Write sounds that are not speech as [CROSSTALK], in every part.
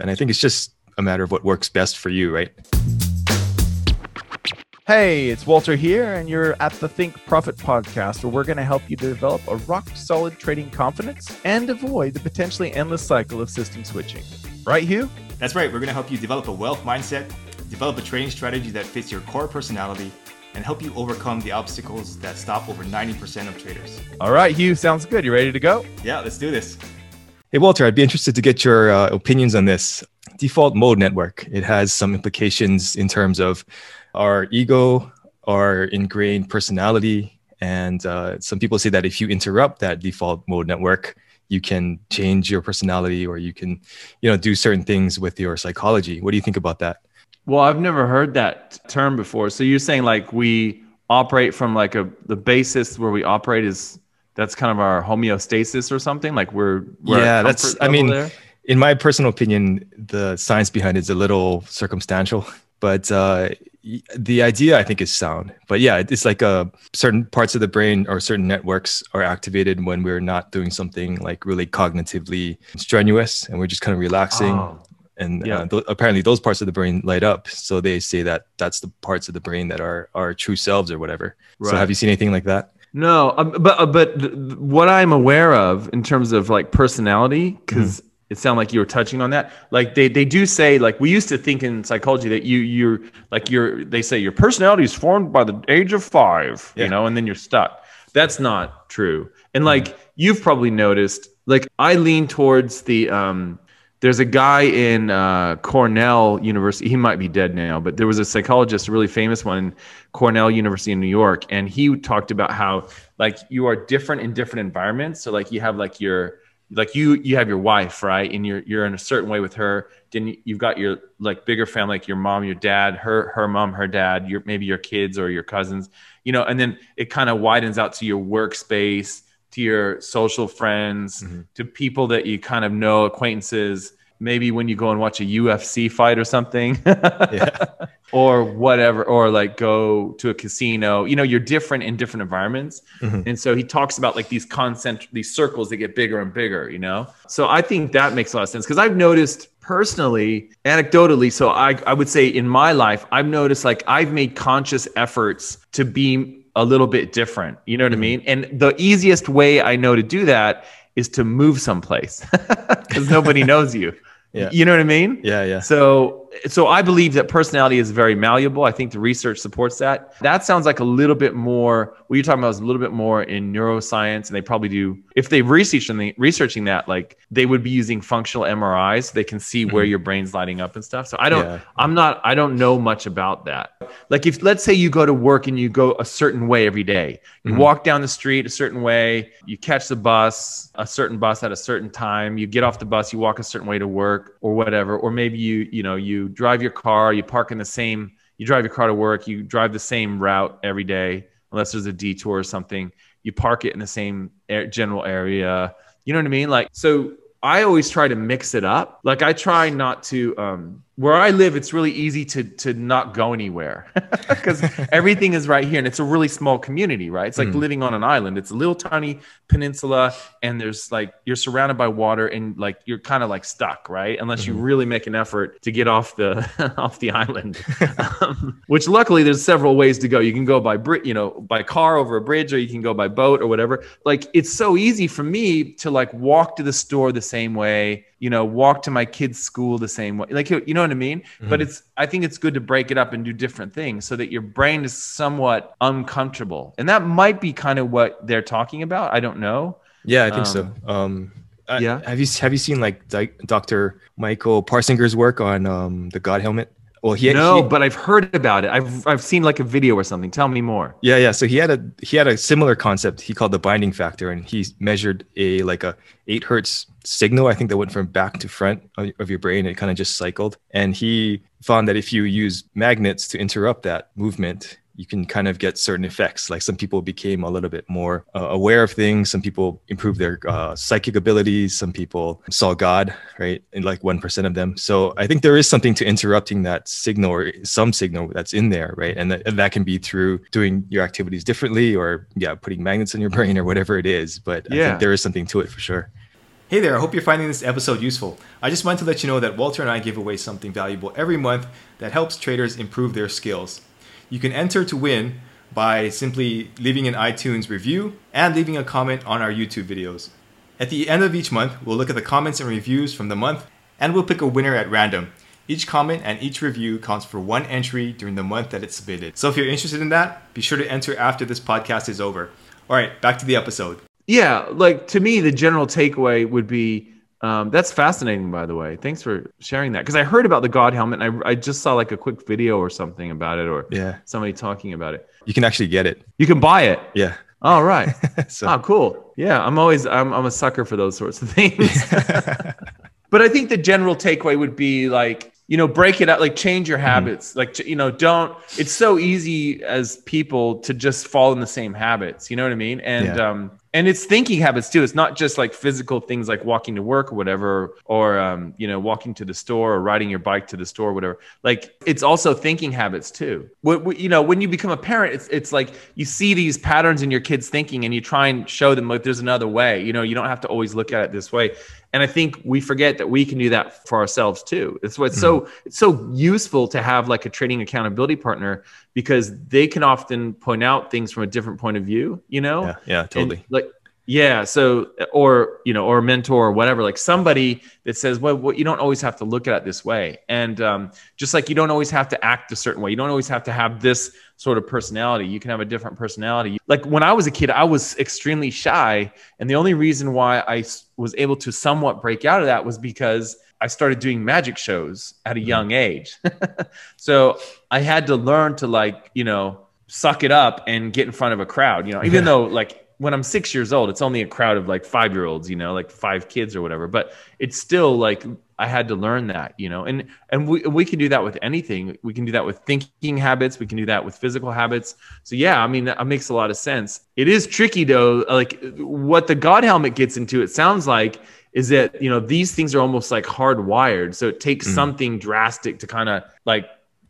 And I think it's just a matter of what works best for you, right? Hey, it's Walter here, and you're at the Think Profit podcast, where we're going to help you develop a rock solid trading confidence and avoid the potentially endless cycle of system switching. Right, Hugh? That's right. We're going to help you develop a wealth mindset, develop a trading strategy that fits your core personality, and help you overcome the obstacles that stop over 90% of traders. All right, Hugh, sounds good. You ready to go? Yeah, let's do this. Hey, Walter, I'd be interested to get your uh, opinions on this. Default mode network, it has some implications in terms of our ego, our ingrained personality. And uh, some people say that if you interrupt that default mode network, you can change your personality or you can, you know, do certain things with your psychology. What do you think about that? Well, I've never heard that term before. So you're saying like we operate from like a the basis where we operate is that's kind of our homeostasis or something like we're, we're yeah that's i mean there? in my personal opinion the science behind it is a little circumstantial [LAUGHS] but uh, the idea i think is sound but yeah it's like a uh, certain parts of the brain or certain networks are activated when we're not doing something like really cognitively strenuous and we're just kind of relaxing oh, and yeah. uh, th- apparently those parts of the brain light up so they say that that's the parts of the brain that are our true selves or whatever right. so have you seen anything like that no um, but uh, but th- what i'm aware of in terms of like personality because mm-hmm it sounded like you were touching on that like they, they do say like we used to think in psychology that you you're like you're they say your personality is formed by the age of five yeah. you know and then you're stuck that's not true and like mm-hmm. you've probably noticed like i lean towards the um there's a guy in uh, cornell university he might be dead now but there was a psychologist a really famous one in cornell university in new york and he talked about how like you are different in different environments. So like you have like your like you you have your wife right? And you're you're in a certain way with her. Then you've got your like bigger family like your mom your dad her her mom her dad your maybe your kids or your cousins you know? And then it kind of widens out to your workspace to your social friends mm-hmm. to people that you kind of know acquaintances maybe when you go and watch a UFC fight or something, [LAUGHS] [LAUGHS] or whatever, or like go to a casino. You know, you're different in different environments, mm-hmm. and so he talks about like these concentric, these circles that get bigger and bigger. You know, so I think that makes a lot of sense because I've noticed personally, anecdotally. So I I would say in my life, I've noticed like I've made conscious efforts to be a little bit different. You know what mm-hmm. I mean? And the easiest way I know to do that is to move someplace [LAUGHS] because nobody [LAUGHS] knows you. Yeah. You know what I mean? Yeah, yeah. So so I believe that personality is very malleable. I think the research supports that. That sounds like a little bit more. What you're talking about is a little bit more in neuroscience, and they probably do. If they research the, researching that, like they would be using functional MRIs, so they can see where mm-hmm. your brain's lighting up and stuff. So I don't. Yeah. I'm not. I don't know much about that. Like if let's say you go to work and you go a certain way every day, you mm-hmm. walk down the street a certain way, you catch the bus, a certain bus at a certain time, you get off the bus, you walk a certain way to work or whatever, or maybe you you know you drive your car, you park in the same, you drive your car to work, you drive the same route every day, unless there's a detour or something. You park it in the same general area. You know what I mean? Like, so I always try to mix it up. Like, I try not to, um, where I live, it's really easy to to not go anywhere [LAUGHS] because everything is right here, and it's a really small community, right? It's like mm. living on an island. It's a little tiny peninsula, and there's like you're surrounded by water, and like you're kind of like stuck, right? Unless mm-hmm. you really make an effort to get off the [LAUGHS] off the island. [LAUGHS] um, which luckily there's several ways to go. You can go by bri- you know by car over a bridge, or you can go by boat or whatever. Like it's so easy for me to like walk to the store the same way you know, walk to my kids' school the same way. Like, you know what I mean? Mm-hmm. But it's, I think it's good to break it up and do different things so that your brain is somewhat uncomfortable. And that might be kind of what they're talking about. I don't know. Yeah, I think um, so. Um, yeah. have you have you seen like Dr. Michael Persinger's work on um, the God helmet? Well, he no, he, but I've heard about it. I've I've seen like a video or something. Tell me more. Yeah, yeah. So he had a he had a similar concept. He called the binding factor, and he measured a like a eight hertz signal. I think that went from back to front of, of your brain. It kind of just cycled, and he found that if you use magnets to interrupt that movement, you can kind of get certain effects. Like some people became a little bit more uh, aware of things. Some people improved their uh, psychic abilities. Some people saw God, right? And like 1% of them. So I think there is something to interrupting that signal or some signal that's in there, right? And that, and that can be through doing your activities differently or, yeah, putting magnets in your brain or whatever it is. But yeah. I think there is something to it for sure. Hey there, I hope you're finding this episode useful. I just wanted to let you know that Walter and I give away something valuable every month that helps traders improve their skills. You can enter to win by simply leaving an iTunes review and leaving a comment on our YouTube videos. At the end of each month, we'll look at the comments and reviews from the month and we'll pick a winner at random. Each comment and each review counts for one entry during the month that it's submitted. So if you're interested in that, be sure to enter after this podcast is over. All right, back to the episode. Yeah, like to me, the general takeaway would be um, that's fascinating, by the way. Thanks for sharing that because I heard about the God helmet and I, I just saw like a quick video or something about it or Yeah. somebody talking about it. You can actually get it. You can buy it. Yeah. All right. [LAUGHS] so oh, cool. Yeah, I'm always I'm I'm a sucker for those sorts of things. [LAUGHS] [LAUGHS] but I think the general takeaway would be like you know break it out like change your habits like you know don't it's so easy as people to just fall in the same habits you know what i mean and Yeah. um and it's thinking habits too. It's not just like physical things like walking to work or whatever or um you know walking to the store or riding your bike to the store or whatever. Like it's also thinking habits too. What, what- you know when you become a parent it's it's like you see these patterns in your kids thinking and you try and show them like there's another way. You know you don't have to always look at it this way and i think we forget that we can do that for ourselves too. It's what's so mm-hmm. it's so useful to have like a trading accountability partner because they can often point out things from a different point of view you know? Yeah, yeah, and, totally. like yeah so or you know or a mentor or whatever like somebody that says well, well you don't always have to look at it this way. And um, just like you don't always have to act a certain way you don't always have to have this sort of personality you can have a different personality. Like when i was a kid i was extremely shy and the only reason why I was able to somewhat break out of that was because i started doing magic shows at a young age. [LAUGHS] So i had to learn to like you know suck it up and get in front of a crowd you know even Yeah. though like when i'm six years old it's only a crowd of like five year olds you know like five kids or whatever but it's still like i had to learn that you know and and we, we can do that with anything. We can do that with thinking habits. We can do that with physical habits. So yeah i mean that makes a lot of sense. It is tricky though like what the god helmet gets into it sounds like is that you know these things are almost like hardwired. So it takes Mhm. something drastic to kind of like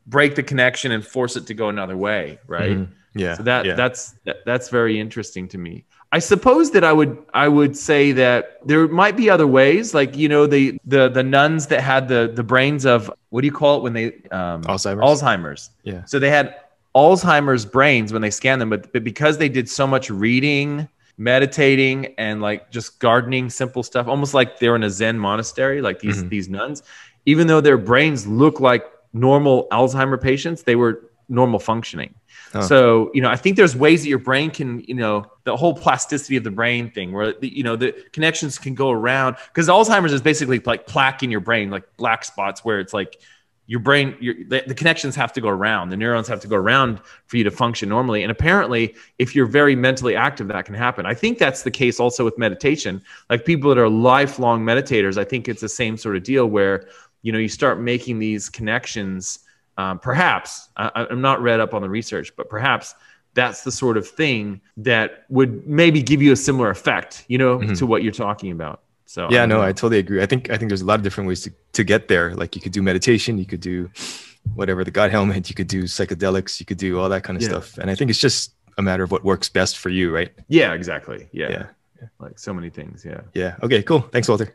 break the connection and force it to go another way right? Mhm. Yeah. so that yeah. that's that, that's very interesting to me. I suppose that I would I would say that there might be other ways, like you know the the the nuns that had the the brains of what do you call it when they um, Alzheimer's. Alzheimer's. Yeah. So they had Alzheimer's brains when they scanned them, but, but because they did so much reading, meditating, and like just gardening, simple stuff, almost like they're in a Zen monastery, like these Mhm. these nuns. Even though their brains look like normal Alzheimer patients, they were normal functioning. So, you know, I think there's ways that your brain can, you know, the whole plasticity of the brain thing where, the, you know, the connections can go around because Alzheimer's is basically like plaque in your brain, like black spots where it's like your brain, your, the, the connections have to go around. The neurons have to go around for you to function normally. And apparently, if you're very mentally active, that can happen. I think that's the case also with meditation. Like people that are lifelong meditators, I think it's the same sort of deal where, you know, you start making these connections um, perhaps I, I'm not read up on the research, but perhaps that's the sort of thing that would maybe give you a similar effect, you know, Mhm. to what you're talking about. So yeah, don't no, know. I totally agree. I think I think there's a lot of different ways to, to get there. Like you could do meditation, you could do whatever the God helmet, you could do psychedelics, you could do all that kind of Yeah. stuff. And I think it's just a matter of what works best for you, right? yeah, exactly. Yeah. Yeah. like so many things. Yeah, Yeah. Okay. Cool. Thanks, Walter.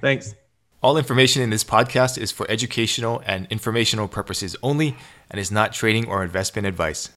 thanks. All information in this podcast is for educational and informational purposes only and is not trading or investment advice.